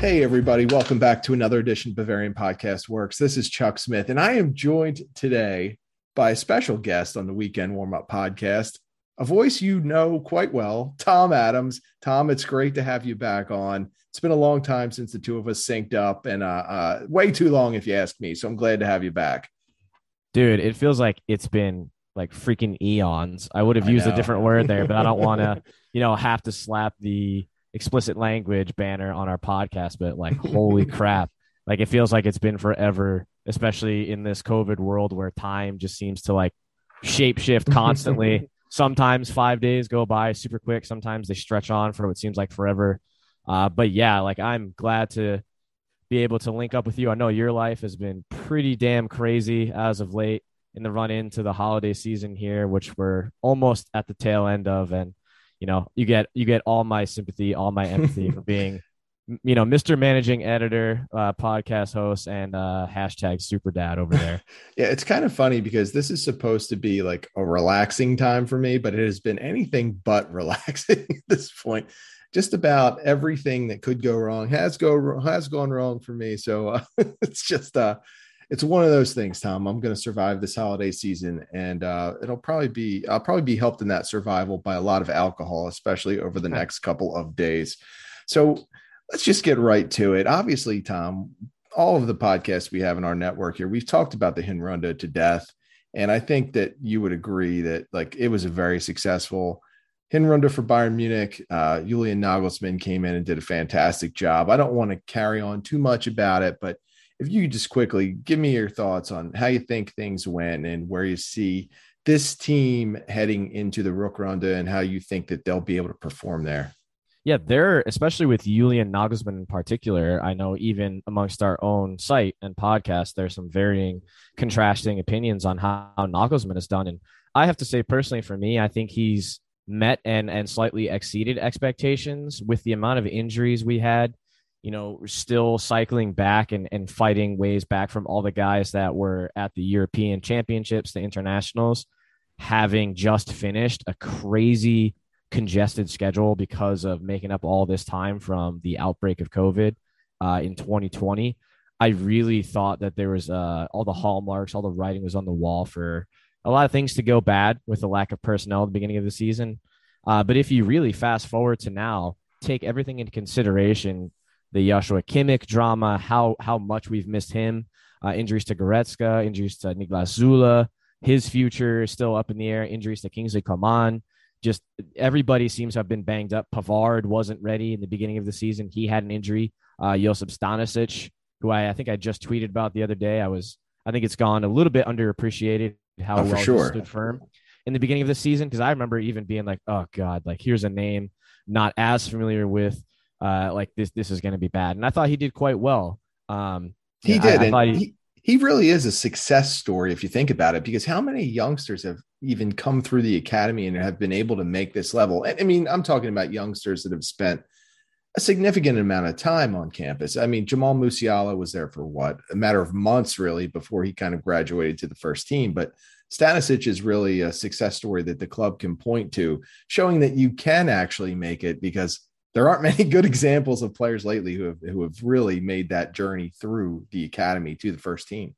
Hey, everybody, welcome back to another edition of Bavarian Podcast Works. This is Chuck Smith, and I am joined today by a special guest on the Weekend Warm Up Podcast, a voice you know quite well, Tom Adams. Tom, it's great to have you back on. It's been a long time since the two of us synced up, and uh, uh, way too long, if you ask me. So I'm glad to have you back. Dude, it feels like it's been like freaking eons. I would have used a different word there, but I don't want to, you know, have to slap the explicit language banner on our podcast. But like, holy crap. Like, it feels like it's been forever, especially in this COVID world where time just seems to like shapeshift constantly. Sometimes five days go by super quick. Sometimes they stretch on for what seems like forever. Uh, but yeah, like, I'm glad to be able to link up with you. I know your life has been pretty damn crazy as of late in the run into the holiday season here, which we're almost at the tail end of. And, you know, you get you get all my sympathy, all my empathy for being, you know, Mr. Managing Editor, uh, podcast host, and uh, hashtag super dad over there. Yeah, it's kind of funny because this is supposed to be like a relaxing time for me, but it has been anything but relaxing at this point. Just about everything that could go wrong has go has gone wrong for me. So uh, it's just uh it's one of those things, Tom. I'm going to survive this holiday season, and uh, it'll probably be I'll probably be helped in that survival by a lot of alcohol, especially over the next couple of days. So let's just get right to it. Obviously, Tom, all of the podcasts we have in our network here, we've talked about the Hinrunde to death. And I think that you would agree that like it was a very successful Hinrunde for Bayern Munich. Uh, Julian Nagelsmann came in and did a fantastic job. I don't want to carry on too much about it, but if you could just quickly give me your thoughts on how you think things went and where you see this team heading into the Rückrunde and how you think that they'll be able to perform there. Yeah, there, especially with Julian Nagelsmann in particular, I know even amongst our own site and podcast, there's some varying, contrasting opinions on how, how Nagelsmann has done. And I have to say, personally, for me, I think he's met and and slightly exceeded expectations with the amount of injuries we had. You know, still cycling back and, and fighting ways back from all the guys that were at the European Championships, the internationals, having just finished a crazy congested schedule because of making up all this time from the outbreak of COVID uh, in 2020. I really thought that there was uh, all the hallmarks, all the writing was on the wall for a lot of things to go bad with the lack of personnel at the beginning of the season. Uh, but if you really fast forward to now, take everything into consideration, the Joshua Kimmich drama, how how much we've missed him, uh, injuries to Goretzka, injuries to Niklas Süle, his future is still up in the air, injuries to Kingsley Coman. Just everybody seems to have been banged up. Pavard wasn't ready in the beginning of the season. He had an injury. Uh, Josip Stanisic, who I, I think I just tweeted about the other day, I was I think it's gone a little bit underappreciated how Oh, well he stood firm in the beginning of the season because I remember even being like, oh god, like here's a name not as familiar with, uh, like this this is going to be bad, and I thought he did quite well. Um, He yeah, did. I and he, he- he, really is a success story if you think about it, because how many youngsters have even come through the academy and have been able to make this level? And I mean, I'm talking about youngsters that have spent a significant amount of time on campus. I mean, Jamal Musiala was there for what a matter of months, really, before he kind of graduated to the first team. But Stanisic is really a success story that the club can point to, showing that you can actually make it because there aren't many good examples of players lately who have who have really made that journey through the academy to the first team.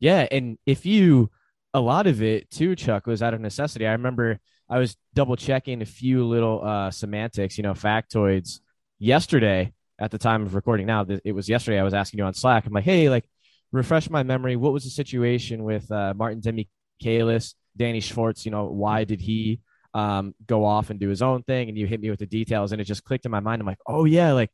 Yeah, and if you a lot of it too, Chuck, was out of necessity. I remember I was double checking a few little uh, semantics, you know, factoids yesterday at the time of recording. Now it was yesterday. I was asking you on Slack. I'm like, hey, like, refresh my memory. What was the situation with uh, Martin Demichelis, Danny Schwarz? You know, why did he um, go off and do his own thing? And you hit me with the details, and it just clicked in my mind. I'm like, oh yeah, like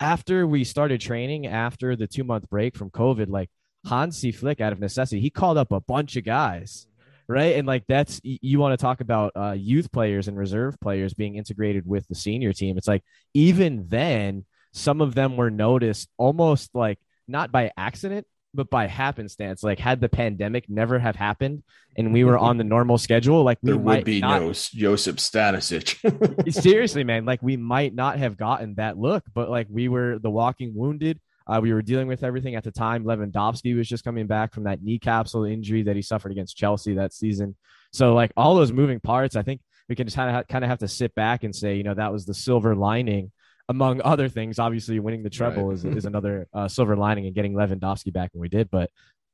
after we started training after the two month break from COVID, like Hansi Flick, out of necessity, he called up a bunch of guys, right? And like that's you want to talk about uh, youth players and reserve players being integrated with the senior team. It's like even then, some of them were noticed almost like not by accident, but by happenstance. Like had the pandemic never have happened and we were on the normal schedule, like we There would be not no Josip Stanisic. seriously, man, like we might not have gotten that look, but like we were the walking wounded. Uh, we were dealing with everything at the time. Lewandowski was just coming back from that knee capsule injury that he suffered against Chelsea that season. So like all those moving parts, I think we can just kind of kind of have to sit back and say, you know, that was the silver lining among other things. Obviously, winning the treble right. is, is another uh, silver lining and getting Lewandowski back when we did. But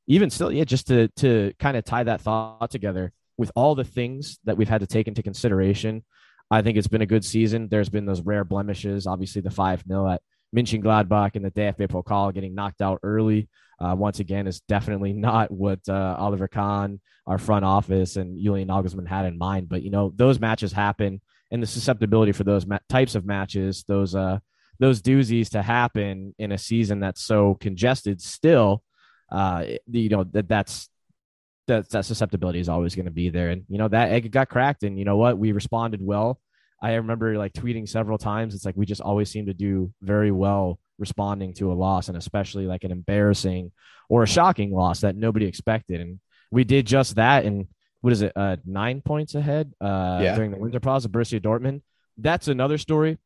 even still, yeah, just to to kind of tie that thought together with all the things that we've had to take into consideration, I think it's been a good season. There's been those rare blemishes, obviously the five 0 at Mönchengladbach in the DFB Pokal, getting knocked out early. Uh, once again, is definitely not what uh, Oliver Kahn, our front office, and Julian Nagelsmann had in mind. But you know, those matches happen, and the susceptibility for those ma- types of matches, those uh, those doozies to happen in a season that's so congested, still, uh, you know that that's that that susceptibility is always going to be there. And you know that egg got cracked, and you know what? We responded well. I remember like tweeting several times. It's like we just always seem to do very well responding to a loss, and especially like an embarrassing or a shocking loss that nobody expected. And we did just that. And what is it? Uh, nine points ahead uh, yeah. during the winter pause of Borussia Dortmund. That's another story.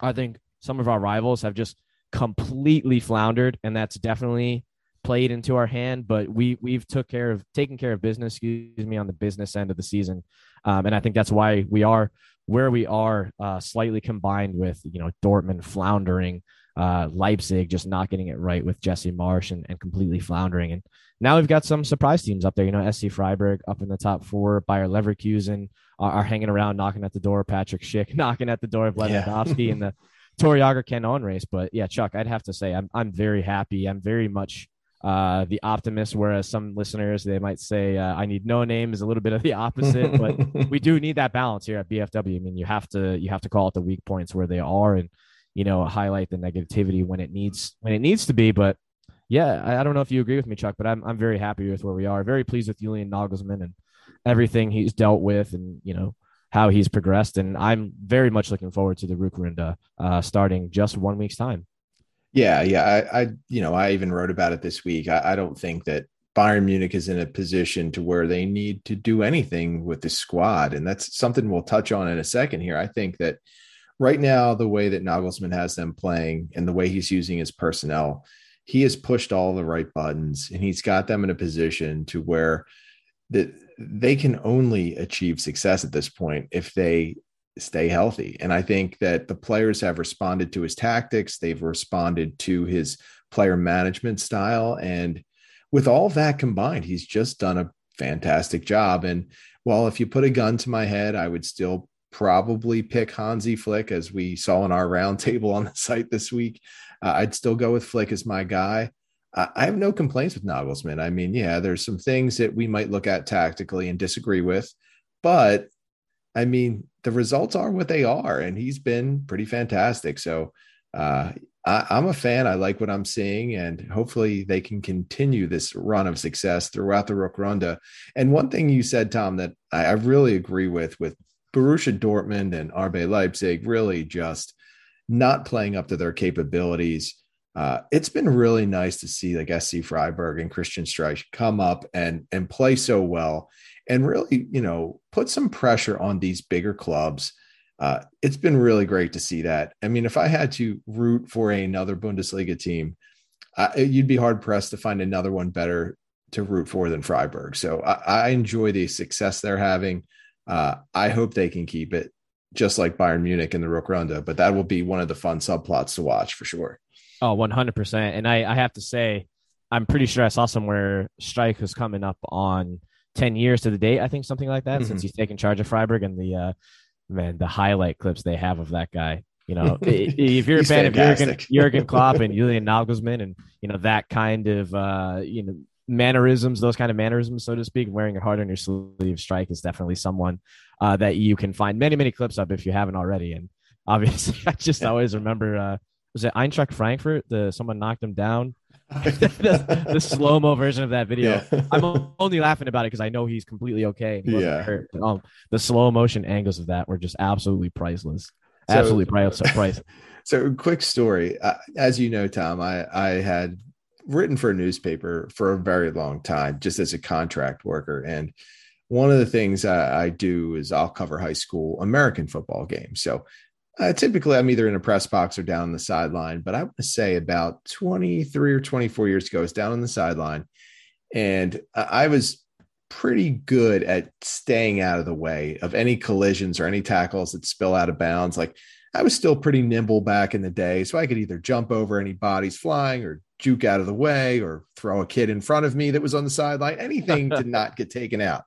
I think some of our rivals have just completely floundered, and that's definitely played into our hand, but we we've took care of taken care of business, excuse me, on the business end of the season, um, and I think that's why we are where we are, uh, slightly combined with you know Dortmund floundering, uh, Leipzig just not getting it right with Jesse Marsch and, and completely floundering, and now we've got some surprise teams up there. You know, SC Freiburg up in the top four, Bayer Leverkusen are, are hanging around, knocking at the door. Patrick Schick knocking at the door of Lewandowski yeah. in the Torjägerkanone race. But yeah, Chuck, I'd have to say I'm I'm very happy. I'm very much uh, the optimist, whereas some listeners they might say uh, I need no name is a little bit of the opposite, but we do need that balance here at BFW. I mean, you have to you have to call out the weak points where they are, and you know highlight the negativity when it needs when it needs to be. But yeah, I, I don't know if you agree with me, Chuck, but I'm I'm very happy with where we are. Very pleased with Julian Nagelsmann and everything he's dealt with, and you know how he's progressed. And I'm very much looking forward to the Rückrunde uh, starting just one week's time. Yeah, yeah. I, I, you know, I even wrote about it this week. I, I don't think that Bayern Munich is in a position to where they need to do anything with the squad, and that's something we'll touch on in a second here. I think that right now, the way that Nagelsmann has them playing and the way he's using his personnel, he has pushed all the right buttons, and he's got them in a position to where that they can only achieve success at this point if they stay healthy. And I think that the players have responded to his tactics, they've responded to his player management style. And with all that combined, he's just done a fantastic job. And while if you put a gun to my head, I would still probably pick Hansi Flick, as we saw in our roundtable on the site this week. Uh, I'd still go with Flick as my guy. I have no complaints with Nagelsmann. I mean, yeah, there's some things that we might look at tactically and disagree with, but I mean, the results are what they are, and he's been pretty fantastic. So uh, I, am a fan. I like what I'm seeing, and hopefully they can continue this run of success throughout the Rückrunde. And one thing you said, Tom, that I, I really agree with, with Borussia Dortmund and RB Leipzig, really just not playing up to their capabilities. Uh, it's been really nice to see like SC Freiburg and Christian Streich come up and and play so well and really, you know, put some pressure on these bigger clubs. Uh, it's been really great to see that. I mean, if I had to root for another Bundesliga team, you'd be hard pressed to find another one better to root for than Freiburg. So I, I enjoy the success they're having. Uh, I hope they can keep it, just like Bayern Munich in the Rückrunde. But that will be one of the fun subplots to watch for sure. Oh, 100%. And I, I have to say, I'm pretty sure I saw somewhere Streich was coming up on 10 years to the date, I think something like that, mm-hmm. since he's taken charge of Freiburg and the, uh, man, the highlight clips they have of that guy. You know, if you're a fan fantastic. of Jurgen, Jurgen Klopp and Julian Nagelsmann and, you know, that kind of, uh, you know, mannerisms, those kind of mannerisms, so to speak, wearing your heart on your sleeve, Streich is definitely someone uh, that you can find many, many clips of if you haven't already. And obviously, I just yeah. always remember, uh, was it Eintracht Frankfurt? The someone knocked him down the, the slow mo version of that video. Yeah. I'm only laughing about it because I know he's completely okay. He yeah. Hurt. Um, the slow motion angles of that were just absolutely priceless. Absolutely so, priceless. So, quick story. Uh, as you know, Tom, I I had written for a newspaper for a very long time, just as a contract worker, and one of the things I, I do is I'll cover high school American football games. So Uh, typically, I'm either in a press box or down on the sideline, but I want to say about 23 or 24 years ago, I was down on the sideline and I was pretty good at staying out of the way of any collisions or any tackles that spill out of bounds. Like I was still pretty nimble back in the day, so I could either jump over any bodies flying or juke out of the way or throw a kid in front of me that was on the sideline, anything to not get taken out.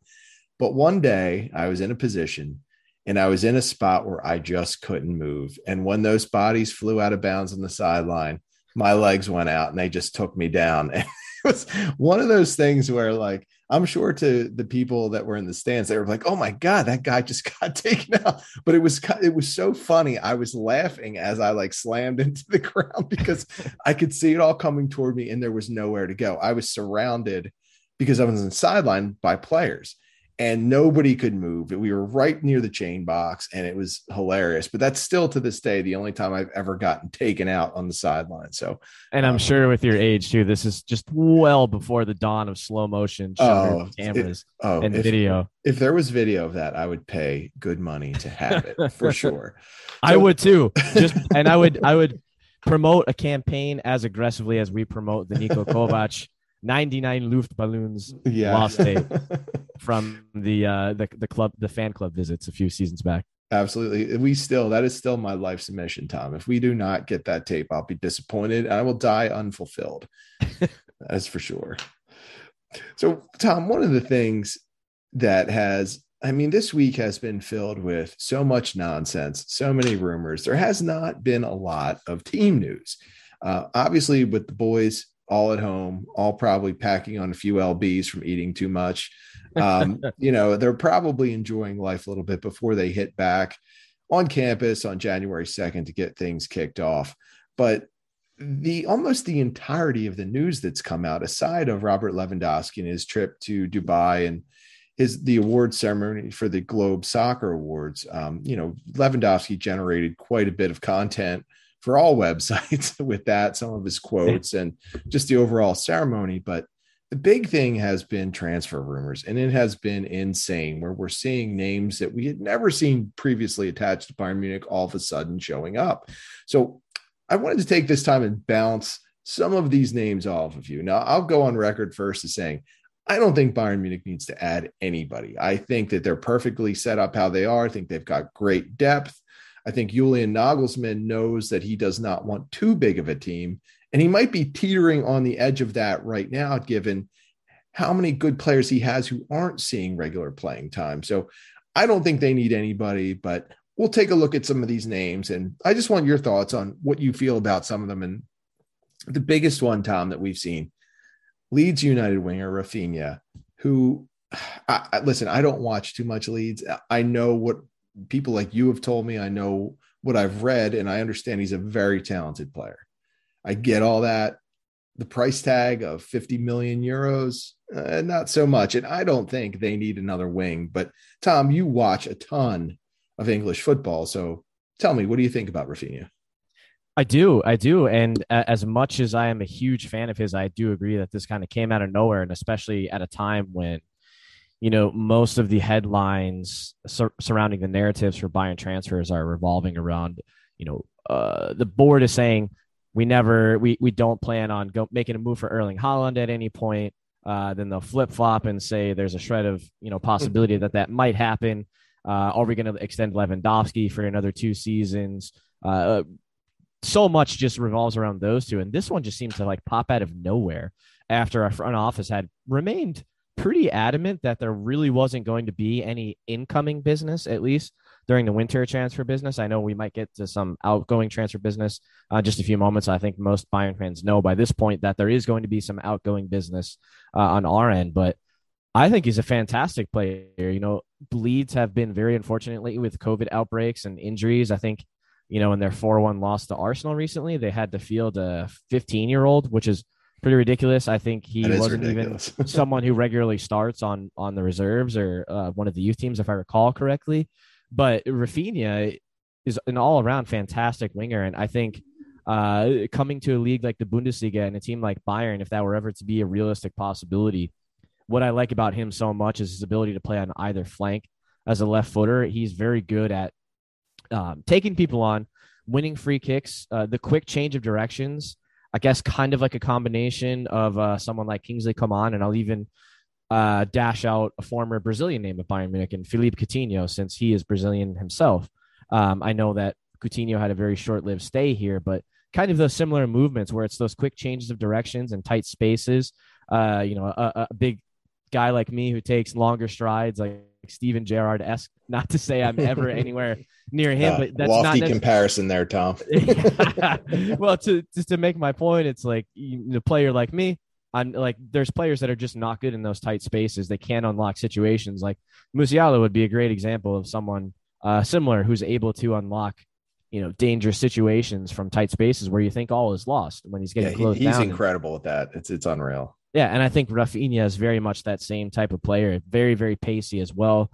But one day I was in a position and I was in a spot where I just couldn't move. And when those bodies flew out of bounds on the sideline, my legs went out and they just took me down. And it was one of those things where like I'm sure to the people that were in the stands, they were like, "Oh my god, that guy just got taken out!" But it was it was so funny. I was laughing as I like slammed into the ground because I could see it all coming toward me, and there was nowhere to go. I was surrounded because I was in sideline by players, and nobody could move. We were right near the chain box, and it was hilarious. But that's still to this day the only time I've ever gotten taken out on the sideline. So, and I'm um, sure with your age too, this is just well before the dawn of slow motion oh, cameras it, oh, and if, video. If there was video of that, I would pay good money to have it for sure. So, I would too. Just and I would I would promote a campaign as aggressively as we promote the Niko Kovac 99 Luftballons yeah. lost tape from the uh the, the club the fan club visits a few seasons back. Absolutely. We still that is still my life's mission, Tom. If we do not get that tape, I'll be disappointed. I will die unfulfilled. That's for sure. So, Tom, one of the things that has I mean, this week has been filled with so much nonsense, so many rumors. There has not been a lot of team news. Uh, obviously, with the boys all at home, all probably packing on a few lbs from eating too much. Um, you know, they're probably enjoying life a little bit before they hit back on campus on January 2nd to get things kicked off. But the almost the entirety of the news that's come out, aside of Robert Lewandowski and his trip to Dubai and his the award ceremony for the Globe Soccer Awards, um, you know, Lewandowski generated quite a bit of content for all websites with that, some of his quotes and just the overall ceremony. But the big thing has been transfer rumors, and it has been insane where we're seeing names that we had never seen previously attached to Bayern Munich all of a sudden showing up. So I wanted to take this time and bounce some of these names off of you. Now, I'll go on record first as saying, I don't think Bayern Munich needs to add anybody. I think that they're perfectly set up how they are. I think they've got great depth. I think Julian Nagelsmann knows that he does not want too big of a team. And he might be teetering on the edge of that right now, given how many good players he has who aren't seeing regular playing time. So I don't think they need anybody, but we'll take a look at some of these names. And I just want your thoughts on what you feel about some of them. And the biggest one, Tom, that we've seen Leeds United winger Raphinha, who I, I, listen, I don't watch too much Leeds. I know what people like you have told me. I know what I've read, and I understand he's a very talented player. I get all that. The price tag of 50 million euros, uh, not so much. And I don't think they need another wing. But Tom, you watch a ton of English football. So tell me, what do you think about Raphinha? I do, I do, and as much as I am a huge fan of his, I do agree that this kind of came out of nowhere, and especially at a time when you know, most of the headlines sur- surrounding the narratives for Bayern transfers are revolving around, you know, uh, the board is saying we never, we, we don't plan on go, making a move for Erling Haaland at any point. Uh, then they'll flip flop and say there's a shred of, you know, possibility that that might happen. Uh, are we going to extend Lewandowski for another two seasons? Uh, so much just revolves around those two. And this one just seems to like pop out of nowhere after our front office had remained pretty adamant that there really wasn't going to be any incoming business, at least during the winter transfer business. I know we might get to some outgoing transfer business uh, just a few moments. I think most Bayern fans know by this point that there is going to be some outgoing business uh, on our end, but I think he's a fantastic player. You know, Leeds have been very unfortunately with COVID outbreaks and injuries. I think, you know, in their 4 1 loss to Arsenal recently, they had to field a 15 year old, which is pretty ridiculous. I think he wasn't even someone who regularly starts on on the reserves or uh, one of the youth teams, if I recall correctly. But Raphinha is an all around fantastic winger, and I think uh, coming to a league like the Bundesliga and a team like Bayern, if that were ever to be a realistic possibility, what I like about him so much is his ability to play on either flank as a left footer. He's very good at um, taking people on, winning free kicks, uh, the quick change of directions. I guess kind of like a combination of uh, someone like Kingsley Coman, and I'll even uh, dash out a former Brazilian name at Bayern Munich and Philippe Coutinho, since he is Brazilian himself. Um, I know that Coutinho had a very short-lived stay here, but kind of those similar movements where it's those quick changes of directions and tight spaces. Uh, you know, a, a big guy like me who takes longer strides, like Steven Gerrard esque. Not to say I'm ever anywhere near him, uh, but that's lofty not comparison there, Tom. well, to just to make my point, it's like the player like me. I'm like, there's players that are just not good in those tight spaces. They can't unlock situations. Like Musiala would be a great example of someone uh, similar who's able to unlock you know dangerous situations from tight spaces where you think all is lost when he's getting yeah, close. He's incredible and, at that. It's it's unreal. Yeah, and I think Raphinha is very much that same type of player. Very very pacey as well.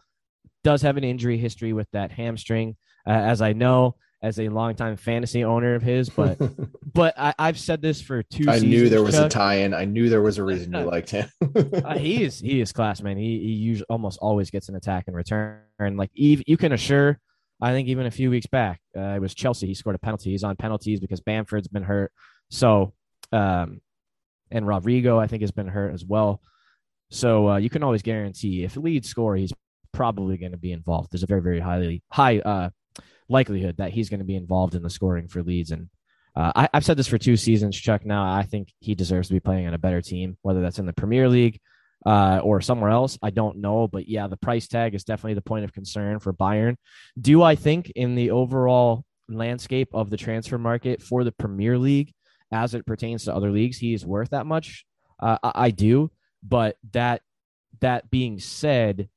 Does have an injury history with that hamstring, uh, as I know as a longtime fantasy owner of his. But but I, have said this for two. I knew there was Chuck. a tie-in. I knew there was a reason you liked him. uh, he is he is class man. He he usually almost always gets an attack in return. Like Eve, you can assure I think even a few weeks back, uh, it was Chelsea. He scored a penalty. He's on penalties because Bamford's been hurt. So, um, and Rodrigo, I think, has been hurt as well. So uh, you can always guarantee if Leeds score, he's probably going to be involved. There's a very, very highly high uh, likelihood that he's going to be involved in the scoring for Leeds. And uh, I, have said this for two seasons, Chuck. Now I think he deserves to be playing on a better team, whether that's in the Premier League uh, or somewhere else. I don't know, but yeah, the price tag is definitely the point of concern for Bayern. Do I think in the overall landscape of the transfer market for the Premier League, as it pertains to other leagues, he is worth that much? Uh, I, I do, but that that being said,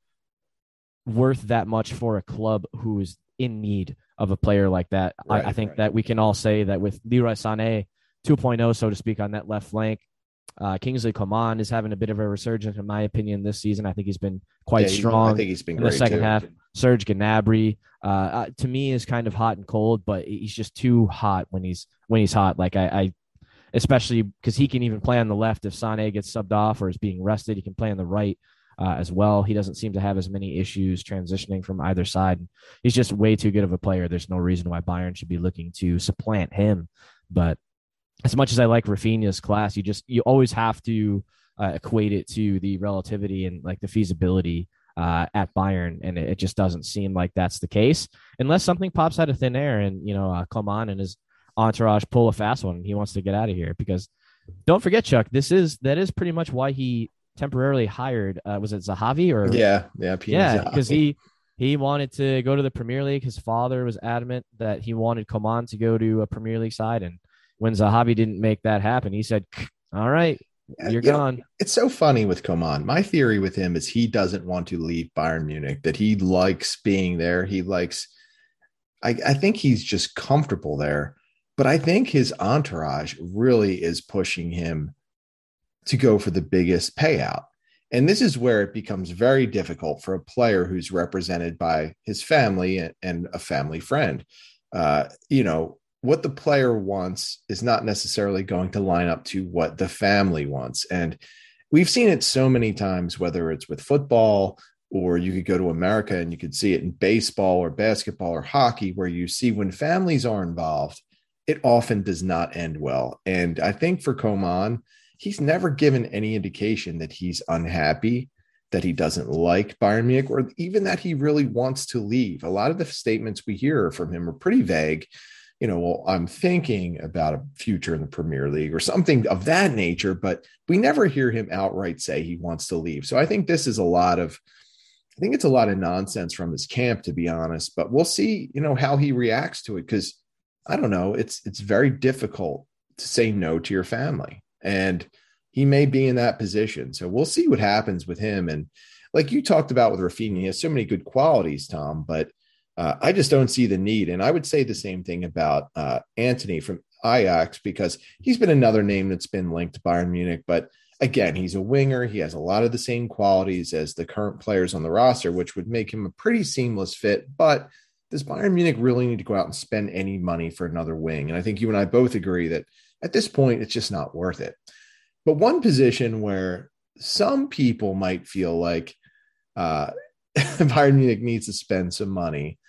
worth that much for a club who is in need of a player like that. Right, I, I, think right. that we can all say that with Leroy Sané 2.0, so to speak, on that left flank, uh, Kingsley Coman is having a bit of a resurgence, in my opinion, this season. I think he's been quite yeah, strong. I think he's been in the second too. half. Serge Gnabry, uh, uh, to me, is kind of hot and cold, but he's just too hot when he's when he's hot. Like I, I especially because he can even play on the left if Sane gets subbed off or is being rested. He can play on the right uh, as well. He doesn't seem to have as many issues transitioning from either side. He's just way too good of a player. There's no reason why Bayern should be looking to supplant him. But as much as I like Raphinha's class, you just you always have to uh, equate it to the relativity and like the feasibility uh, at Bayern, and it, just doesn't seem like that's the case unless something pops out of thin air and you know uh, Coman and his entourage pull a fast one and he wants to get out of here because don't forget Chuck, this is that is pretty much why he temporarily hired uh, was it Zahavi or yeah yeah yeah because he he wanted to go to the Premier League. His father was adamant that he wanted Coman to go to a Premier League side and when Zahavi didn't make that happen, he said, "All right, you're you gone." Know, it's so funny with Coman. My theory with him is he doesn't want to leave Bayern Munich. That he likes being there. He likes. I, I think he's just comfortable there, but I think his entourage really is pushing him to go for the biggest payout. And this is where it becomes very difficult for a player who's represented by his family and, a family friend. Uh, you know, what the player wants is not necessarily going to line up to what the family wants. And we've seen it so many times, whether it's with football or you could go to America and you could see it in baseball or basketball or hockey, where you see when families are involved, it often does not end well. And I think for Coman, he's never given any indication that he's unhappy, that he doesn't like Bayern Munich, or even that he really wants to leave. A lot of the statements we hear from him are pretty vague you know, well, I'm thinking about a future in the Premier League or something of that nature, but we never hear him outright say he wants to leave. So I think this is a lot of, I think it's a lot of nonsense from his camp, to be honest. But we'll see, you know, how he reacts to it because I don't know. It's it's very difficult to say no to your family, and he may be in that position. So we'll see what happens with him. And like you talked about with Raphinha, he has so many good qualities, Tom, but uh, I just don't see the need. And I would say the same thing about uh, Antony from Ajax because he's been another name that's been linked to Bayern Munich. But again, he's a winger. He has a lot of the same qualities as the current players on the roster, which would make him a pretty seamless fit. But does Bayern Munich really need to go out and spend any money for another wing? And I think you and I both agree that at this point, it's just not worth it. But one position where some people might feel like uh, Bayern Munich needs to spend some money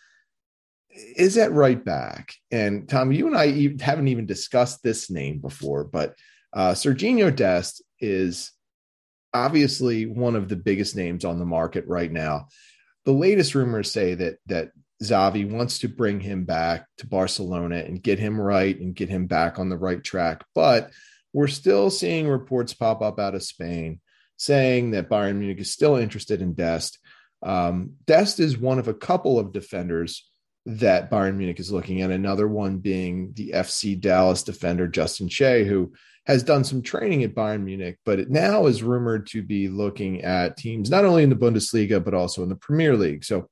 is at right back. And Tom, you and I haven't even discussed this name before, but uh, Serginho Dest is obviously one of the biggest names on the market right now. The latest rumors say that that Xavi wants to bring him back to Barcelona and get him right and get him back on the right track. But we're still seeing reports pop up out of Spain saying that Bayern Munich is still interested in Dest. Um, Dest is one of a couple of defenders that Bayern Munich is looking at. Another one being the FC Dallas defender Justin Che, who has done some training at Bayern Munich, but it now is rumored to be looking at teams not only in the Bundesliga but also in the Premier League. So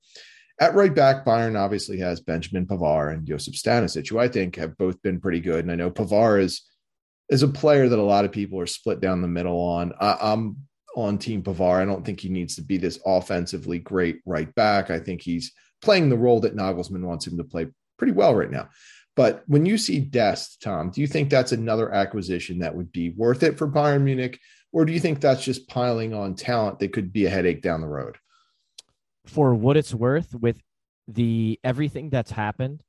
at right back, Bayern obviously has Benjamin Pavard and Josip Stanisic, who I think have both been pretty good. And I know Pavard is is a player that a lot of people are split down the middle on. I, I'm on Team Pavard. I don't think he needs to be this offensively great right back. I think he's playing the role that Nagelsmann wants him to play pretty well right now. But when you see Dest, Tom, do you think that's another acquisition that would be worth it for Bayern Munich? Or do you think that's just piling on talent that could be a headache down the road? For what it's worth, with the everything that's happened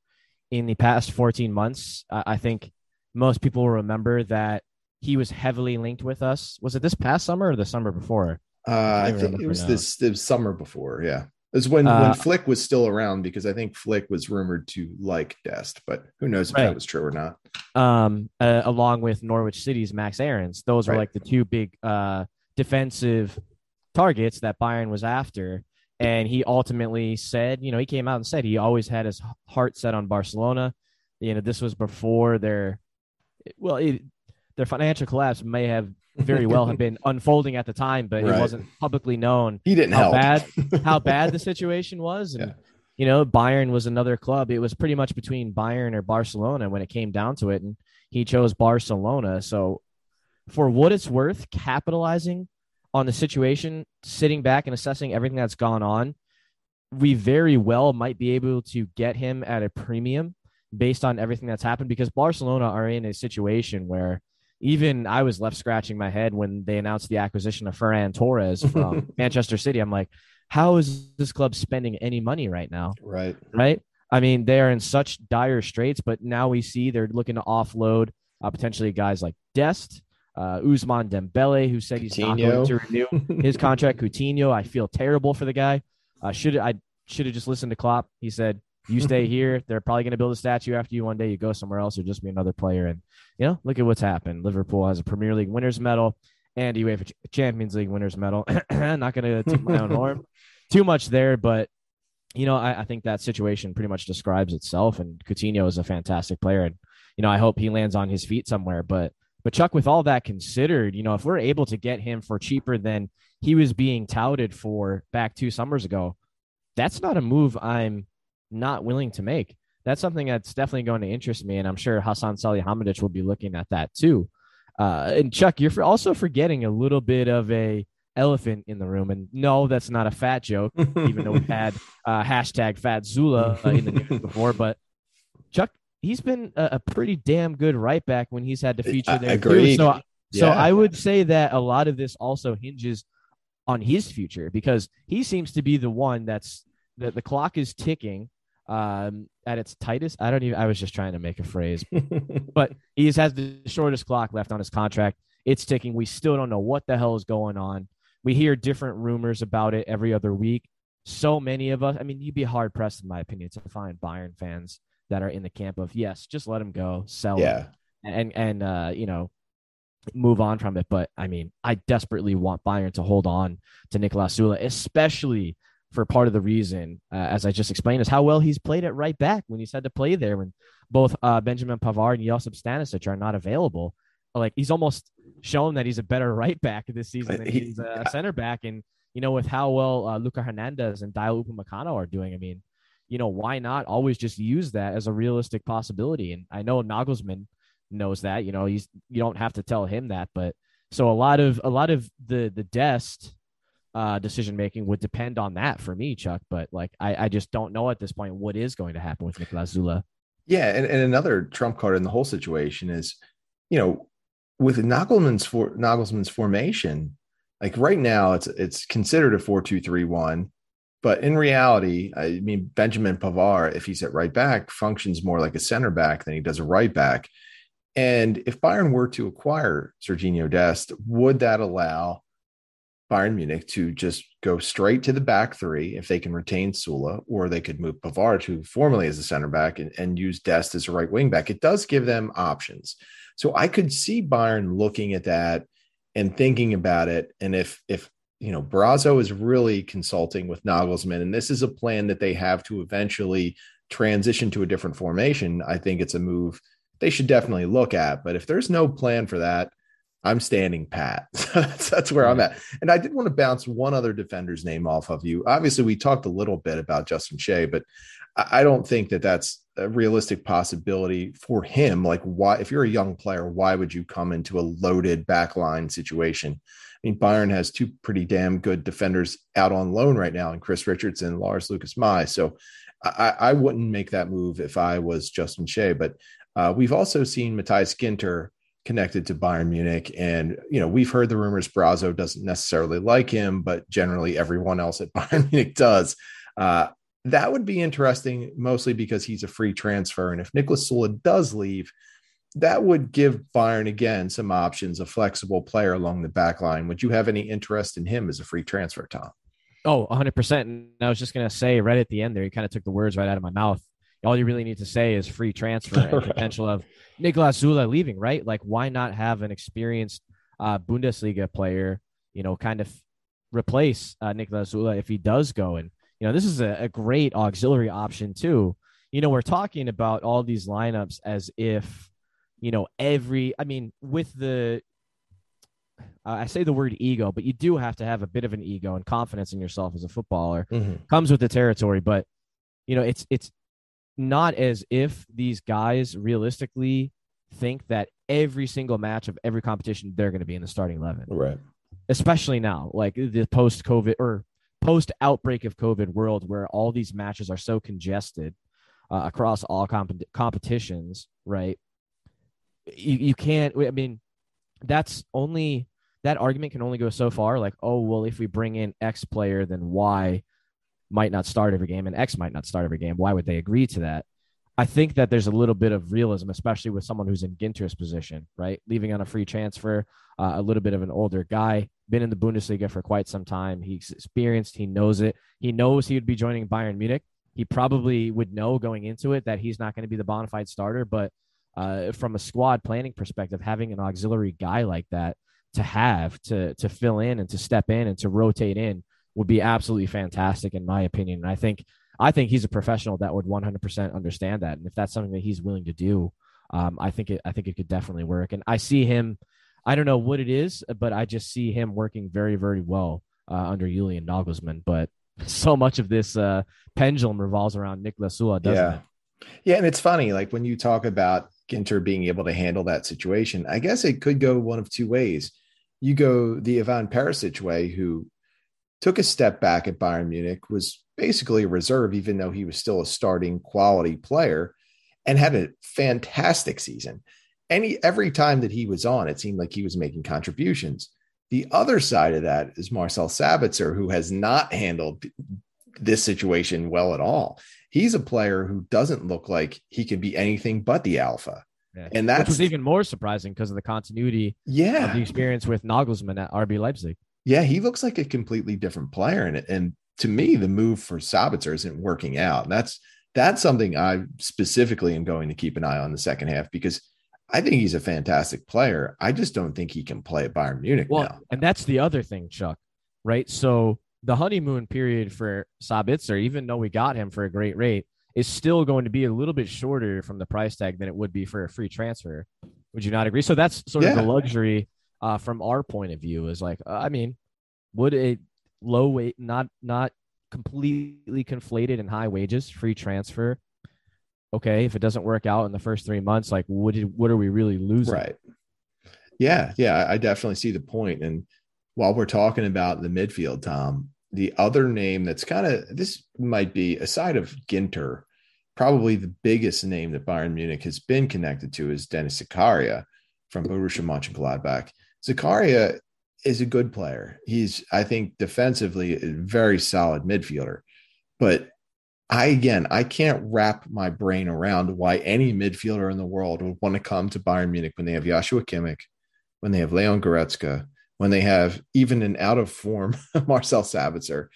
in the past 14 months, I think most people will remember that he was heavily linked with us. Was it this past summer or the summer before? Uh, I, I think it was this, this summer before. Yeah. It's when uh, when Flick was still around because I think Flick was rumored to like Dest, but who knows if right. that was true or not. Um, uh, along with Norwich City's Max Aarons, those right. are like the two big uh defensive targets that Bayern was after. And he ultimately said, you know, he came out and said he always had his heart set on Barcelona. You know, this was before their, well, it, their financial collapse may have very well have been unfolding at the time, but right. it wasn't publicly known. He didn't how help. bad how bad the situation was, and yeah. you know Bayern was another club. It was pretty much between Bayern or Barcelona when it came down to it, and he chose Barcelona. So, for what it's worth, capitalizing on the situation, sitting back and assessing everything that's gone on, we very well might be able to get him at a premium based on everything that's happened because Barcelona are in a situation where even I was left scratching my head when they announced the acquisition of Ferran Torres from Manchester City. I'm like, how is this club spending any money right now? Right. Right. I mean, they are in such dire straits, but now we see they're looking to offload uh, potentially guys like Dest, uh, Ousmane Dembele, who said he's Coutinho. not going to renew his contract. Coutinho, I feel terrible for the guy. Uh, should I should have just listened to Klopp? He said you stay here. They're probably going to build a statue after you one day. You go somewhere else or just be another player. And, you know, look at what's happened. Liverpool has a Premier League winners medal and UEFA Champions League winners medal. Not going to toot my own horn too much there, but, you know, I, I, think that situation pretty much describes itself. And Coutinho is a fantastic player. And, you know, I hope he lands on his feet somewhere. But, but Chuck, with all that considered, you know, if we're able to get him for cheaper than he was being touted for back two summers ago, that's not a move I'm not willing to make. That's something that's definitely going to interest me, and I'm sure Hasan Salihamidzic will be looking at that too. Uh, and Chuck, you're also forgetting a little bit of a elephant in the room, and no, that's not a fat joke, even though we've had uh, hashtag Fat Süle uh, in the news before. But Chuck, he's been a, a, pretty damn good right back when he's had to feature there. Agreed. So, so yeah. I would say that a lot of this also hinges on his future because he seems to be the one that's that the clock is ticking um, at its tightest. I don't even. I was just trying to make a phrase, but he has the shortest clock left on his contract. It's ticking. We still don't know what the hell is going on. We hear different rumors about it every other week. So many of us. I mean, you'd be hard pressed, in my opinion, to find Bayern fans that are in the camp of yes, just let him go, sell yeah. him, and and uh, you know move on from it. But I mean, I desperately want Bayern to hold on to Niklas Süle, especially for part of the reason, uh, as I just explained, is how well he's played at right back when he's had to play there when both uh, Benjamin Pavard and Josip Stanisic are not available. Like he's almost shown that he's a better right back this season than he's a center back. And, you know, with how well uh, Luca Hernandez and Dayot Upamecano are doing, I mean, you know, why not always just use that as a realistic possibility? And I know Nagelsmann knows that, you know, he's, you don't have to tell him that, but so a lot of, a lot of the, the Dest uh, decision making would depend on that for me, Chuck. But like, I, I just don't know at this point what is going to happen with Niklas Süle. Yeah, and, and another trump card in the whole situation is, you know, with Nagelsmann's for Nagelsmann's formation, like right now, it's it's considered a four two three one. But in reality, I mean, Benjamin Pavard, if he's at right back, functions more like a center back than he does a right back. And if Bayern were to acquire Serginho Dest, would that allow Bayern Munich to just go straight to the back three if they can retain Süle, or they could move Pavard to formerly as a center back and, and use Dest as a right wing back? It does give them options. So I could see Bayern looking at that and thinking about it. And if if you know Brazzo is really consulting with Nagelsmann, and this is a plan that they have to eventually transition to a different formation, I think it's a move they should definitely look at. But if there's no plan for that, I'm standing pat. that's, that's where I'm mm. at. And I did want to bounce one other defender's name off of you. Obviously, we talked a little bit about Justin Che, but I don't think that that's a realistic possibility for him. Like, why, if you're a young player, why would you come into a loaded backline situation? I mean, Bayern has two pretty damn good defenders out on loan right now, and Chris Richards and Lars Lukas Mai. So I, I wouldn't make that move if I was Justin Che. But uh, we've also seen Matthias Ginter connected to Bayern Munich. And, you know, we've heard the rumors Brazzo doesn't necessarily like him, but generally everyone else at Bayern Munich does. Uh, that would be interesting, mostly because he's a free transfer. And if Niklas Süle does leave, that would give Bayern again some options, a flexible player along the back line. Would you have any interest in him as a free transfer, Tom? Oh, 100%. And I was just going to say right at the end there, you kind of took the words right out of my mouth all you really need to say is free transfer and potential of Niklas Süle leaving, right? Like, why not have an experienced uh, Bundesliga player, you know, kind of replace uh, Niklas Süle if he does go? And, you know, this is a, a great auxiliary option, too. You know, we're talking about all these lineups as if, you know, every, I mean, with the, uh, I say the word ego, but you do have to have a bit of an ego and confidence in yourself as a footballer. Mm-hmm. Comes with the territory, but you know, it's it's not as if these guys realistically think that every single match of every competition they're going to be in the starting 11 right especially now like the post covid or post outbreak of covid world where all these matches are so congested uh, across all comp- competitions right you, you can't i mean that's only that argument can only go so far like oh well if we bring in x player then y might not start every game and X might not start every game. Why would they agree to that? I think that there's a little bit of realism, especially with someone who's in Ginter's position, right? Leaving on a free transfer, uh, a little bit of an older guy, been in the Bundesliga for quite some time. He's experienced, he knows it. He knows he would be joining Bayern Munich. He probably would know going into it that he's not going to be the bona fide starter, but uh, from a squad planning perspective, having an auxiliary guy like that to have to to fill in and to step in and to rotate in would be absolutely fantastic in my opinion. And I think I think he's a professional that would 100% understand that. And if that's something that he's willing to do, um, I think it I think it could definitely work. And I see him. I don't know what it is, but I just see him working very very well uh, under Julian Nagelsmann. But so much of this uh, pendulum revolves around Niklas Süle, doesn't yeah. it? Yeah, and it's funny, like when you talk about Ginter being able to handle that situation, I guess it could go one of two ways. You go the Ivan Perisic way, who took a step back at Bayern Munich, was basically a reserve, even though he was still a starting quality player, and had a fantastic season. Any every time that he was on, it seemed like he was making contributions. The other side of that is Marcel Sabitzer, who has not handled this situation well at all. He's a player who doesn't look like he can be anything but the alpha. Yeah. And that was even more surprising because of the continuity yeah. of the experience with Nagelsmann at RB Leipzig yeah, he looks like a completely different player. And and to me, the move for Sabitzer isn't working out. And that's that's something I specifically am going to keep an eye on the second half because I think he's a fantastic player. I just don't think he can play at Bayern Munich well, now. And that's the other thing, Chuck, right? So the honeymoon period for Sabitzer, even though we got him for a great rate, is still going to be a little bit shorter from the price tag than it would be for a free transfer. Would you not agree? So that's sort yeah. of the luxury uh, from our point of view is like, uh, I mean, would a low weight, not not completely conflated and high wages, free transfer? Okay, if it doesn't work out in the first three months, like what did, what are we really losing? Right. Yeah, yeah, I definitely see the point. And while we're talking about the midfield, Tom, the other name that's kind of this might be aside of Ginter, probably the biggest name that Bayern Munich has been connected to is Dennis Zakaria from Borussia Mönchengladbach. Zakaria is a good player. He's, I think, defensively a very solid midfielder. But I again, I can't wrap my brain around why any midfielder in the world would want to come to Bayern Munich when they have Joshua Kimmich, when they have Leon Goretzka, when they have even an out of form Marcel Sabitzer.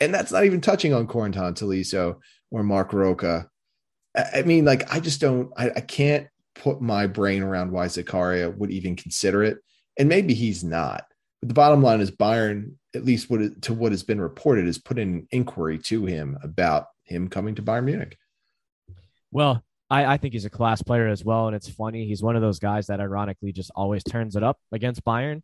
And that's not even touching on Corentin Tolisso or Marc Roca. I mean, like, I just don't, I, I can't put my brain around why Zakaria would even consider it. And maybe he's not. But the bottom line is Bayern, at least what to what has been reported, has put in an inquiry to him about him coming to Bayern Munich. Well, I, I, think he's a class player as well. And it's funny. He's one of those guys that ironically just always turns it up against Bayern.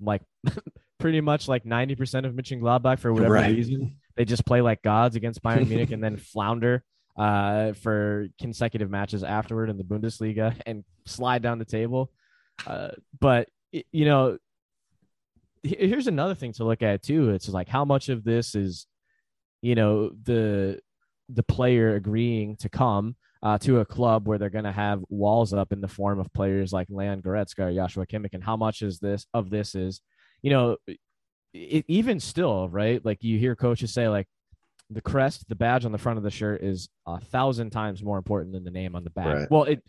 Like pretty much like 90% of Mönchengladbach for whatever right. reason. They just play like gods against Bayern Munich and then flounder uh, for consecutive matches afterward in the Bundesliga and slide down the table. Uh, but, you know, here's another thing to look at too. It's like how much of this is, you know, the the player agreeing to come uh, to a club where they're going to have walls up in the form of players like Leon Goretzka or Joshua Kimmich, and how much is this of this is, you know, it, even still, right? Like you hear coaches say, like the crest, the badge on the front of the shirt is a thousand times more important than the name on the back. Right. Well, it.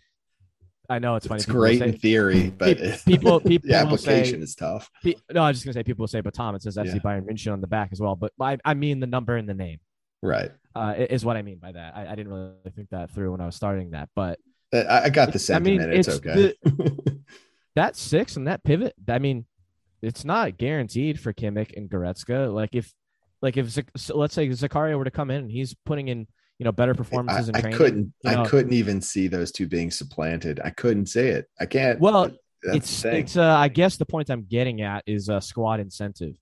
I know it's funny. It's great say, in theory, but people, people, the application say, is tough. no, I was just gonna say people will say, but Tom, it says FC yeah. Bayern München on the back as well. But I, I mean the number and the name. Right. Uh, is what I mean by that. I, I, didn't really think that through when I was starting that, but uh, I got the sentiment. I mean, it's, it's okay. The, that six and that pivot. I mean, it's not guaranteed for Kimmich and Goretzka. Like if, like if so let's say Zakaria were to come in and he's putting in you know better performances I, in training. I couldn't. You know, I couldn't even see those two being supplanted. I couldn't say it. I can't. Well, it's it's. Uh, I guess the point I'm getting at is a squad incentive.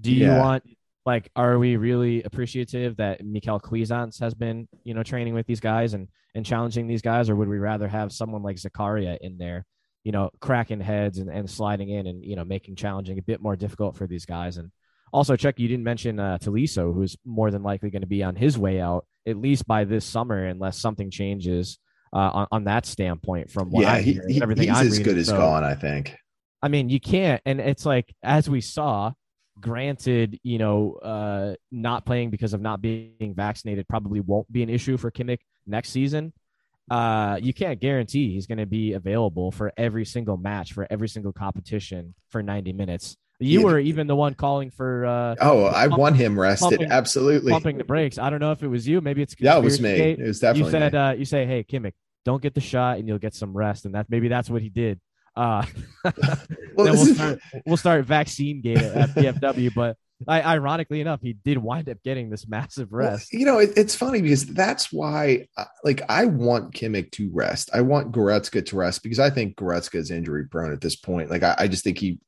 Do you yeah. want like are we really appreciative that Michael Cuisance has been you know training with these guys and and challenging these guys? Or would we rather have someone like Zakaria in there you know cracking heads and, and sliding in and you know making challenging a bit more difficult for these guys? And also Chuck you didn't mention uh, Tolisso who's more than likely going to be on his way out at least by this summer unless something changes uh, on, on that standpoint from what yeah, he, he, everything he's I'm as reading. good as so, gone I think. I mean you can't and it's like as we saw granted, you know, uh, not playing because of not being vaccinated probably won't be an issue for Kimmich next season. Uh, you can't guarantee he's going to be available for every single match, for every single competition for 90 minutes. You yeah. were even the one calling for. Uh, oh, I want him rested. Pumping, Absolutely, pumping the brakes. I don't know if it was you. Maybe it's yeah, it was me. Gate. It was definitely. You said uh, you say, "Hey, Kimmich, don't get the shot, and you'll get some rest," and that maybe that's what he did. Uh, well, then we'll start, we'll start vaccine gate at PFW, but I, ironically enough, he did wind up getting this massive rest. Well, you know, it, it's funny because that's why, uh, like, I want Kimmich to rest. I want Goretzka to rest because I think Goretzka is injury prone at this point. Like, I, I just think he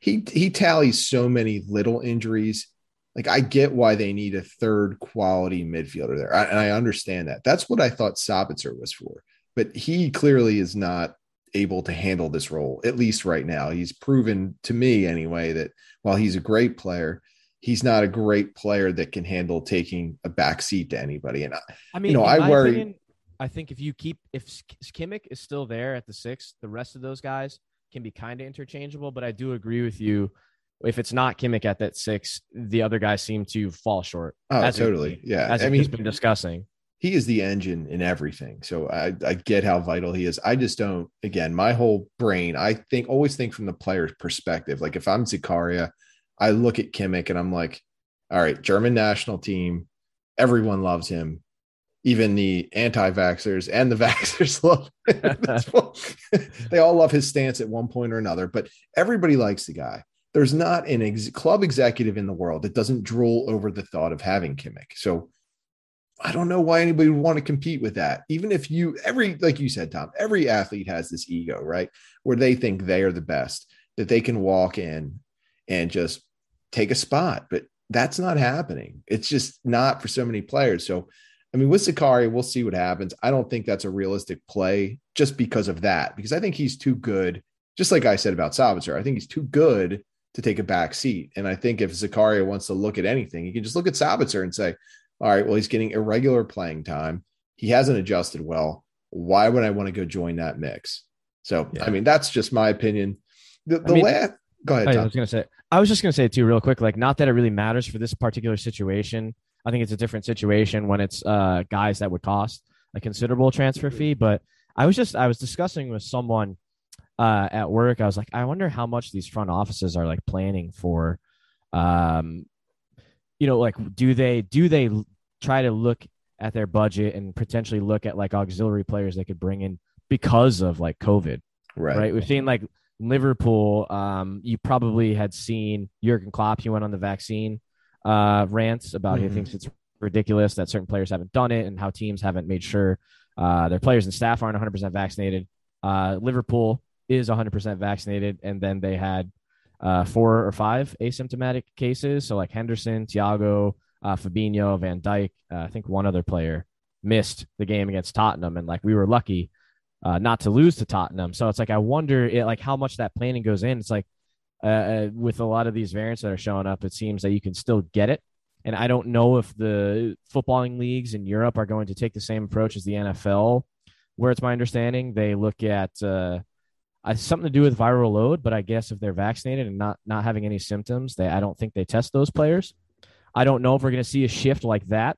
he he tallies so many little injuries. Like, I get why they need a third quality midfielder there, I, and I understand that. That's what I thought Sabitzer was for, but he clearly is not able to handle this role, at least right now. He's proven to me, anyway, that while he's a great player, he's not a great player that can handle taking a back seat to anybody. And I, I mean, you know, I worry. Opinion, I think if you keep if Kimmich is still there at the six, the rest of those guys can be kind of interchangeable. But I do agree with you. If it's not Kimmich at that six, the other guys seem to fall short. Oh, totally. yeah. As I mean, he's been discussing he is the engine in everything. So I, I get how vital he is. I just don't, again, my whole brain, I think always think from the player's perspective. Like if I'm Zakaria, I look at Kimmich and I'm like, all right, German national team, everyone loves him. Even the anti-vaxxers and the vaxxers love him. they all love his stance at one point or another, but everybody likes the guy. There's not an ex- club executive in the world that doesn't drool over the thought of having Kimmich. So I don't know why anybody would want to compete with that. Even if you, every, like you said, Tom, every athlete has this ego, right? Where they think they are the best, that they can walk in and just take a spot. But that's not happening. It's just not for so many players. So, I mean, with Zakaria, we'll see what happens. I don't think that's a realistic play just because of that, because I think he's too good. Just like I said about Sabitzer, I think he's too good to take a back seat. And I think if Zakaria wants to look at anything, he can just look at Sabitzer and say, all right, well, he's getting irregular playing time. He hasn't adjusted well. Why would I want to go join that mix? So, yeah. I mean, that's just my opinion. The, the I mean, last, go ahead. I was going to say, I was just going to say too, real quick, like, not that it really matters for this particular situation. I think it's a different situation when it's uh, guys that would cost a considerable transfer fee. But I was just I was discussing with someone uh, at work. I was like, I wonder how much these front offices are like planning for. Um, you know, like do they do they try to look at their budget and potentially look at like auxiliary players they could bring in because of like COVID. Right. Right. We've seen like Liverpool. Um, you probably had seen Jurgen Klopp. He went on the vaccine uh, rants about mm-hmm. he thinks it's ridiculous that certain players haven't done it and how teams haven't made sure uh, their players and staff aren't 100% vaccinated. Uh, Liverpool is 100% vaccinated, and then they had uh, four or five asymptomatic cases. So like Henderson, Thiago, uh, Fabinho, Van Dijk, uh, I think one other player missed the game against Tottenham, and like we were lucky uh, not to lose to Tottenham. So it's like I wonder it, like how much that planning goes in. It's like uh, uh, with a lot of these variants that are showing up, it seems that you can still get it. And I don't know if the footballing leagues in Europe are going to take the same approach as the NFL, where it's my understanding they look at uh, something to do with viral load. But I guess if they're vaccinated and not not having any symptoms, they I don't think they test those players. I don't know if we're going to see a shift like that.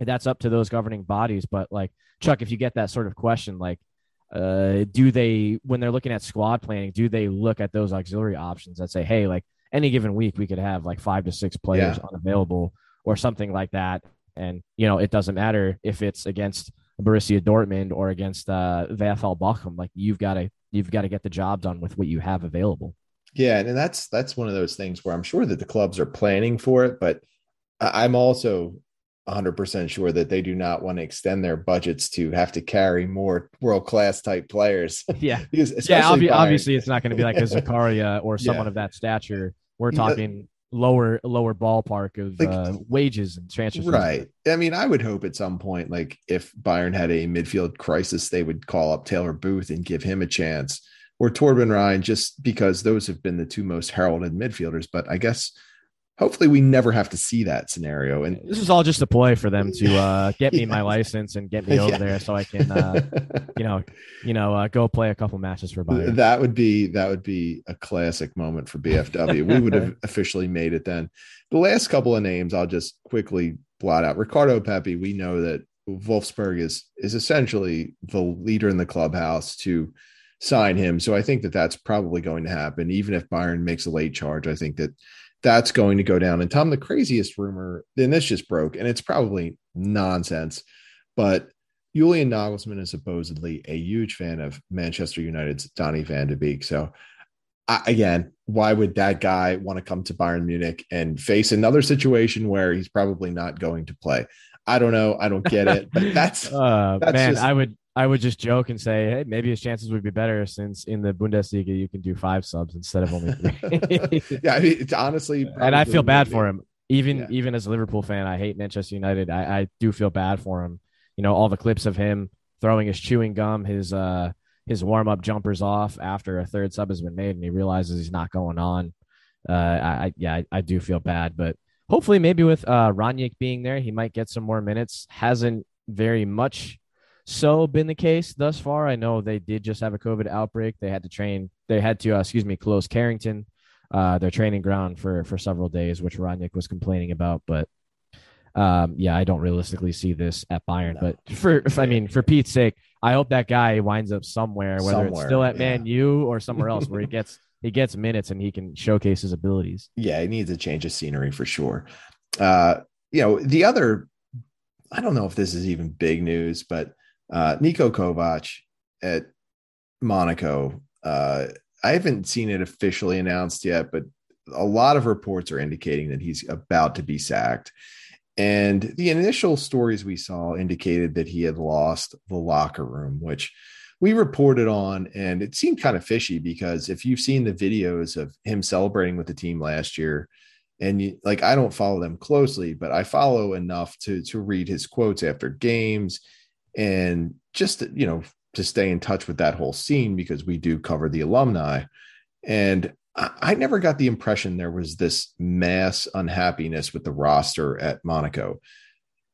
That's up to those governing bodies. But like Chuck, if you get that sort of question, like uh, do they when they're looking at squad planning do they look at those auxiliary options that say hey like any given week we could have like five to six players yeah. unavailable or something like that and you know it doesn't matter if it's against Borussia Dortmund or against uh, VfL Bochum like you've got to you've got to get the job done with what you have available yeah and that's that's one of those things where I'm sure that the clubs are planning for it but I'm also 100% sure that they do not want to extend their budgets to have to carry more world class type players. Yeah. because yeah, ob- obviously it's not going to be like a Zakaria or someone yeah. of that stature. We're talking lower lower ballpark of like, uh, wages and transfer fees. Right. I mean, I would hope at some point like if Bayern had a midfield crisis they would call up Taylor Booth and give him a chance or Torben Rhein, just because those have been the two most heralded midfielders, but I guess hopefully we never have to see that scenario and this is all just a play for them to uh, get me yeah. my license and get me over yeah. there so i can uh, you know you know uh, go play a couple matches for Bayern. that would be that would be a classic moment for bfw we would have officially made it then the last couple of names i'll just quickly blot out ricardo pepi we know that wolfsburg is is essentially the leader in the clubhouse to sign him so i think that that's probably going to happen even if bayern makes a late charge i think that that's going to go down. And Tom, the craziest rumor, and this just broke, and it's probably nonsense, but Julian Nagelsmann is supposedly a huge fan of Manchester United's Donny van de Beek. So, I, again, why would that guy want to come to Bayern Munich and face another situation where he's probably not going to play? I don't know. I don't get it. But that's, uh, that's man. Just, I would I would just joke and say, hey, maybe his chances would be better since in the Bundesliga you can do five subs instead of only three. yeah, I mean, it's honestly, and I feel bad for him. Even yeah. even as a Liverpool fan, I hate Manchester United. I, I do feel bad for him. You know, all the clips of him throwing his chewing gum, his uh his warm up jumpers off after a third sub has been made, and he realizes he's not going on. Uh, I yeah, I, I do feel bad, but hopefully, maybe with uh being there, he might get some more minutes. Hasn't very much so been the case thus far. I know they did just have a COVID outbreak. They had to train. They had to, uh, excuse me, close Carrington, uh, their training ground for for several days, which Rangnick was complaining about. But um, yeah, I don't realistically see this at Bayern. No. But for, I mean, for Pete's sake, I hope that guy winds up somewhere, whether somewhere, it's still at yeah. Man U or somewhere else where he gets he gets minutes and he can showcase his abilities. Yeah, he needs a change of scenery for sure. Uh, you know, the other, I don't know if this is even big news, but uh, Niko Kovac at Monaco. Uh, I haven't seen it officially announced yet, but a lot of reports are indicating that he's about to be sacked. And the initial stories we saw indicated that he had lost the locker room, which we reported on. And it seemed kind of fishy because if you've seen the videos of him celebrating with the team last year, and you, like I don't follow them closely, but I follow enough to to read his quotes after games and just you know to stay in touch with that whole scene because we do cover the alumni. And I, never got the impression there was this mass unhappiness with the roster at monaco.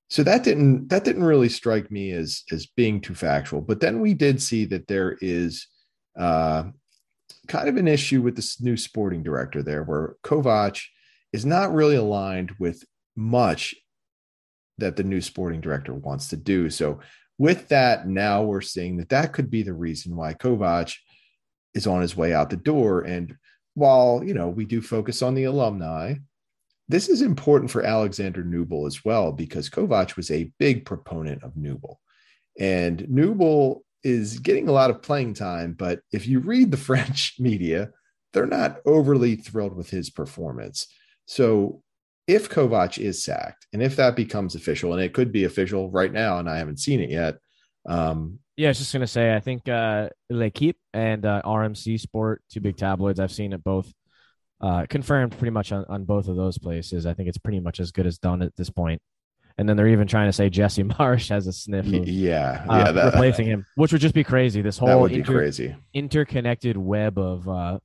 So that didn't that didn't really strike me as as being too factual. But then we did see that there is uh kind of an issue with this new sporting director there where kovac is not really aligned with much that the new sporting director wants to do. So with that, now we're seeing that that could be the reason why Kovac is on his way out the door. And while you know we do focus on the alumni, this is important for Alexander Nubel as well because Kovac was a big proponent of Nubel, and Nubel is getting a lot of playing time. But if you read the French media, they're not overly thrilled with his performance. So if Kovac is sacked and if that becomes official, and it could be official right now, and I haven't seen it yet. Um, yeah, I was just gonna say, I think uh, L'Equipe and uh, RMC Sport, two big tabloids, I've seen it both uh, confirmed pretty much on, on both of those places. I think it's pretty much as good as done at this point. And then they're even trying to say Jesse Marsch has a sniff. Of, yeah, uh, yeah, that, replacing him, which would just be crazy. This whole that would be inter- crazy. interconnected web of uh,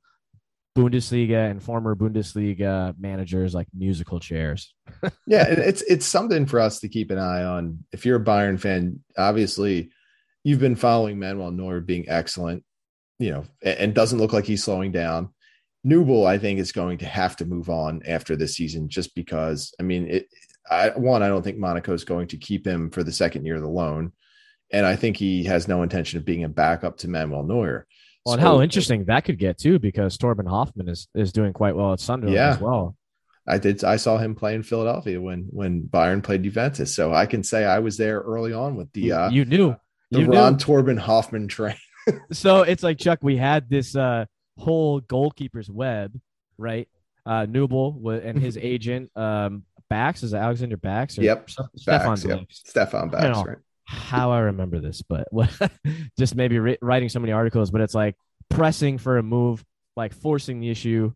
Bundesliga and former Bundesliga managers like musical chairs. yeah, it's it's something for us to keep an eye on. If you're a Bayern fan, obviously you've been following Manuel Neuer being excellent, you know, and, doesn't look like he's slowing down. Nubel, I think, is going to have to move on after this season, just because. I mean, it. I, one, I don't think Monaco is going to keep him for the second year of the loan, and I think he has no intention of being a backup to Manuel Neuer. Well, and how interesting that could get too, because Torben Hoffmann is is doing quite well at Sunderland Yeah. as well. I did. I saw him play in Philadelphia when when Bayern played Juventus, so I can say I was there early on with the uh, you knew, the you Ron knew. Torben Hoffmann train. So it's like Chuck, we had this uh, whole goalkeeper's web, right? Uh, Nubel and his agent, um, Backs is it Alexander Backs or Yep, Stefan Backs, yep. Backs. Stefan Backs, right? How I remember this, but what, just maybe ri- writing so many articles, but it's like pressing for a move, like forcing the issue.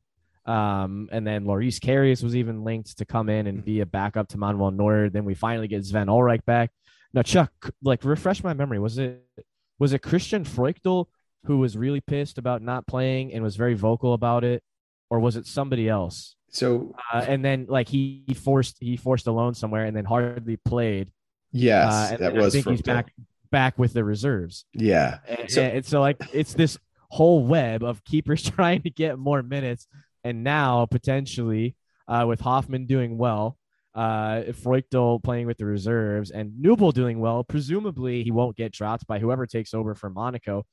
Um, and then Maurice Karius was even linked to come in and be a backup to Manuel Neuer. Then we finally get Sven Ulreich back. Now, Chuck, like refresh my memory. Was it was it Christian Früchtl who was really pissed about not playing and was very vocal about it, or was it somebody else? So Uh, and then like he, he forced he forced a loan somewhere and then hardly played. Yes, uh, that was I think he's back back with the reserves. Yeah, And So- so, and so like it's this whole web of keepers trying to get more minutes, and now potentially uh, with Hoffmann doing well, uh, Früchtl playing with the reserves, and Nubel doing well. Presumably, he won't get dropped by whoever takes over for Monaco.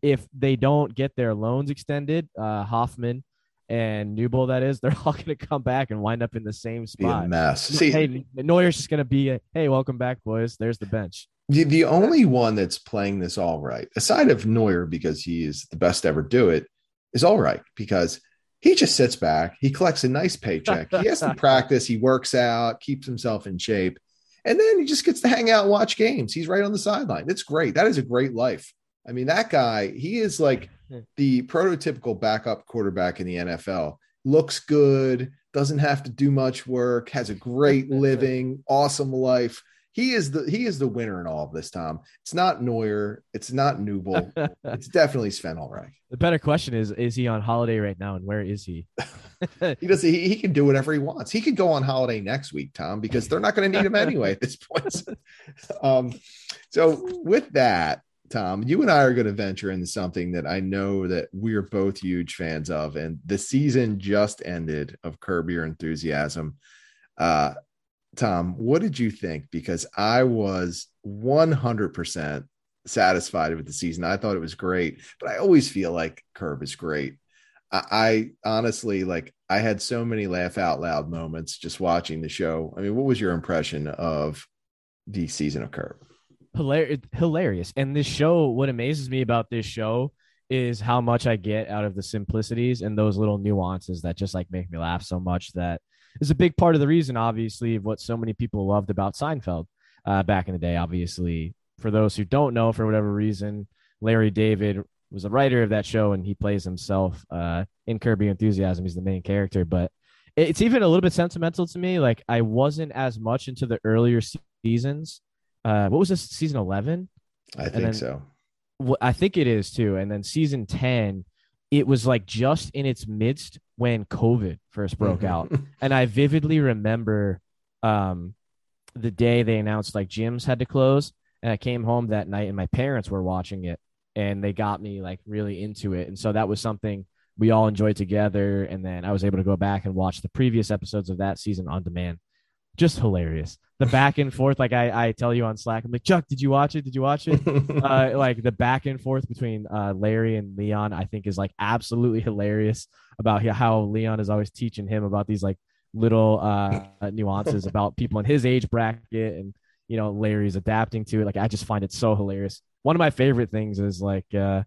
If they don't get their loans extended, uh, Hoffmann and Nubel, that is, they're all going to come back and wind up in the same be a spot. mess. See, hey, Neuer's just going to be, a, hey, welcome back, boys. There's the bench. the, the only one that's playing this all right, aside of Neuer, because he is the best to ever do it, is all right because he just sits back, he collects a nice paycheck, he has to practice, he works out, keeps himself in shape, and then he just gets to hang out and watch games. He's right on the sideline. It's great. That is a great life. I mean, that guy, he is like the prototypical backup quarterback in the NFL. Looks good, doesn't have to do much work, has a great living, awesome life. He is the he is the winner in all of this, Tom. It's not Neuer, it's not Nubel, it's definitely Sven Ulreich. The better question is: Is he on holiday right now, and where is he? He does he, he can do whatever he wants. He could go on holiday next week, Tom, because they're not going to need him anyway at this point. um, so with that, Tom, you and I are going to venture into something that I know that we're both huge fans of, and the season just ended of Curb Your Enthusiasm. Uh, Tom, what did you think? Because I was 100% satisfied with the season. I thought it was great, but I always feel like Curb is great. I, I honestly like I had so many laugh out loud moments just watching the show. I mean, what was your impression of the season of Curb? Hilarious, hilarious. And this show, what amazes me about this show is how much I get out of the simplicities and those little nuances that just like make me laugh so much. That is a big part of the reason, obviously, of what so many people loved about Seinfeld uh, back in the day. Obviously, for those who don't know, for whatever reason, Larry David was a writer of that show and he plays himself uh, in Curb Your Enthusiasm. He's the main character, but it's even a little bit sentimental to me. Like I wasn't as much into the earlier seasons. Uh, what was this season 11? I think then- so. Wh- I think it is too. And then season 10, it was like just in its midst when COVID first broke Mhm. out. And I vividly remember um, the day they announced like gyms had to close. And I came home that night and my parents were watching it and they got me like really into it. And so that was something we all enjoyed together. And then I was able to go back and watch the previous episodes of that season on demand. Just hilarious. The back and forth, like I, I tell you on Slack, I'm like, Chuck, did you watch it? Did you watch it? uh, like the back and forth between uh, Larry and Leon, I think is like absolutely hilarious about how Leon is always teaching him about these like little uh, nuances about people in his age bracket and you know Larry's adapting to it. Like I just find it so hilarious. One of my favorite things is like uh,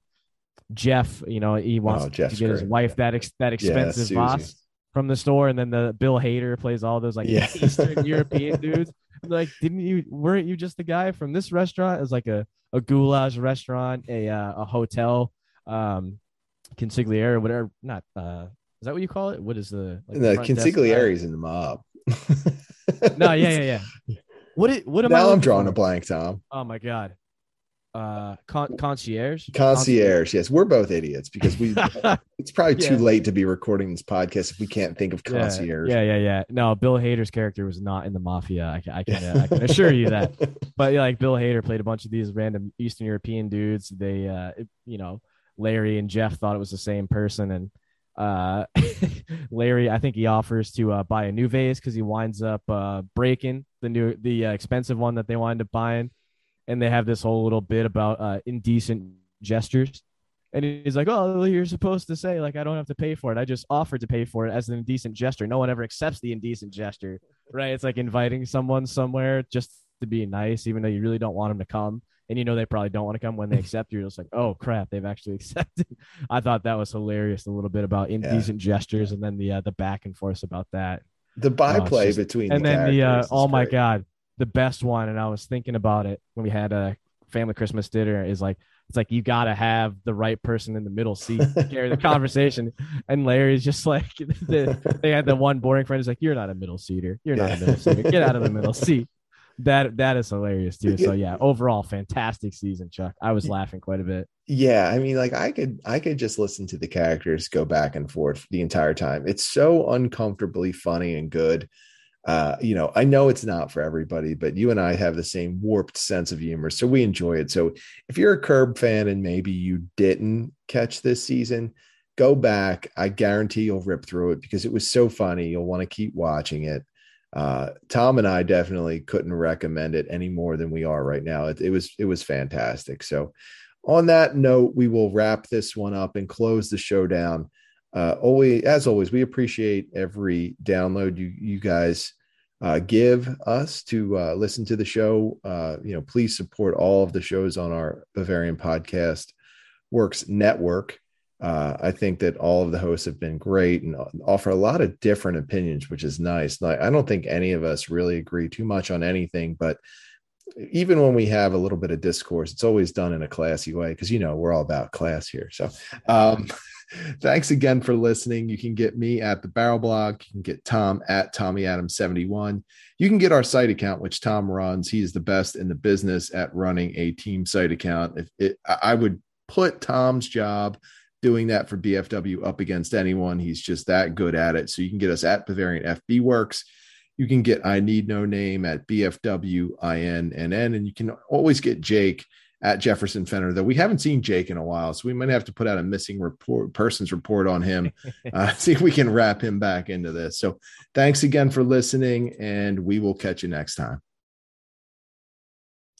Jeff. You know he wants oh, to get great. his wife that ex- that expensive yeah, Voss from the store, and then the Bill Hader plays all those like yeah. Eastern European dudes. Like, didn't you? Weren't you just the guy from this restaurant? It's like a a goulash restaurant, a uh, a hotel, um, consigliere, whatever. Not uh, is that what you call it? What is the like, the, the consiglieres in the mob? no, yeah, yeah, yeah. What it, what am now I? I'm drawing for? a blank, Tom. Oh my god. Uh, con- concierge. Concierge. Yes, we're both idiots because we. it's probably too yeah. late to be recording this podcast if we can't think of concierge. Yeah, yeah, yeah. yeah. No, Bill Hader's character was not in the mafia. I can, I can, uh, I can assure you that. But yeah, like Bill Hader played a bunch of these random Eastern European dudes. They, uh, you know, Larry and Jeff thought it was the same person, and uh, Larry, I think he offers to uh, buy a new vase because he winds up uh, breaking the new, the uh, expensive one that they wind up buying, and they have this whole little bit about uh, indecent gestures. And he's like, "Oh, you're supposed to say like I don't have to pay for it. I just offered to pay for it as an indecent gesture. No one ever accepts the indecent gesture, right? It's like inviting someone somewhere just to be nice, even though you really don't want them to come." and you know they probably don't want to come when they accept you. You're just like, oh crap, they've actually accepted. I thought that was hilarious. A little bit about indecent yeah. gestures, and then the uh, the back and forth about that. The byplay oh, just, between and the then the uh, oh my god, the best one. And I was thinking about it when we had a family Christmas dinner. Is like it's like you got to have the right person in the middle seat to carry the conversation. And Larry's just like the, they had the one boring friend is like, "You're not a middle seater. You're not a middle seater. Get out of the middle seat." that that is hilarious too. So yeah, overall fantastic season, Chuck. I was laughing quite a bit. Yeah, I mean, like I could I could just listen to the characters go back and forth the entire time. It's so uncomfortably funny and good. Uh, you know, I know it's not for everybody, but you and I have the same warped sense of humor, so we enjoy it. So if you're a Curb fan and maybe you didn't catch this season, go back. I guarantee you'll rip through it because it was so funny. You'll want to keep watching it uh, Tom and I definitely couldn't recommend it any more than we are right now. It, it, was it was fantastic. So, on that note, we will wrap this one up and close the show down. Uh, always, as always, we appreciate every download you you guys uh, give us to uh, listen to the show. Uh, you know, please support all of the shows on our Bavarian Podcast Works network. Uh, I think that all of the hosts have been great and offer a lot of different opinions, which is nice. Like, I don't think any of us really agree too much on anything, but even when we have a little bit of discourse, it's always done in a classy way because you know we're all about class here. So, um, thanks again for listening. You can get me at the Barrel Blog. You can get Tom at Tommy Adam seventy one. You can get our site account, which Tom runs. He is the best in the business at running a team site account. If it, I would put Tom's job doing that for BFW up against anyone. He's just that good at it. So you can get us at Bavarian FB Works. You can get I Need No Name at BFW BFWINNN. And you can always get Jake at Jefferson Fenner, though we haven't seen Jake in a while. So we might have to put out a missing report, persons report on him, uh, see if we can wrap him back into this. So thanks again for listening, and we will catch you next time.